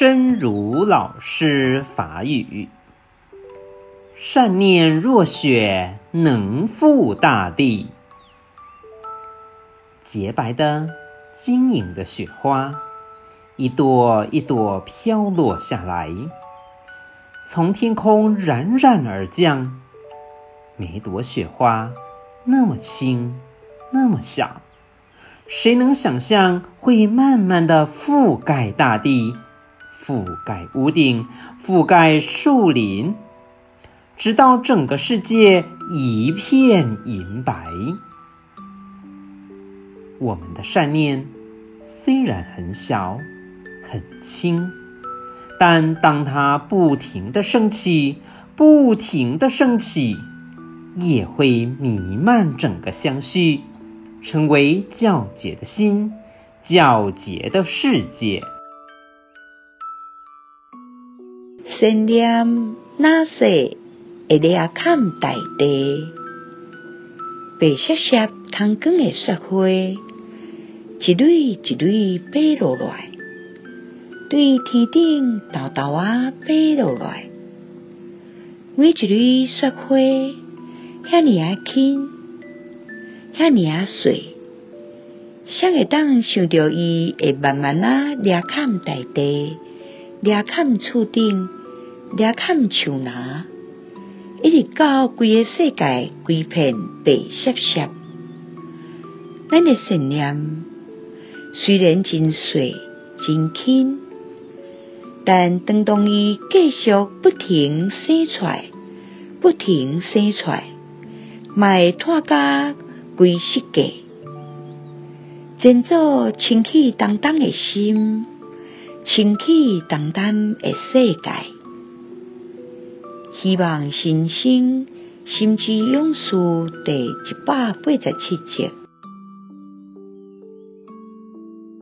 真如老师法语：善念若雪，能覆大地。洁白的、晶莹的雪花，一朵一朵飘落下来，从天空冉冉而降。每朵雪花那么轻，那么小，谁能想象会慢慢的覆盖大地？覆盖屋顶，覆盖树林，直到整个世界一片银白。我们的善念虽然很小很轻，但当它不停的升起，不停的升起，也会弥漫整个相续，成为皎洁的心，皎洁的世界。善念若雪，会掠看大地。白雪雪、透光的雪花，一蕊一蕊飞落来，对天顶豆豆仔飞落来。每一蕊雪花，遐尔啊轻，遐尔啊细，谁会当想到伊会慢慢啊掠藏大地，掠藏厝顶。掠藏树林，一直到规个世界规片白雪雪。咱的信念虽然真细真轻，但当当伊继续不停生出来，不停生出来，嘛会拖甲规世界，建造清气荡荡的心，清气荡荡的世界。希望新生心之勇士第一百八十七集。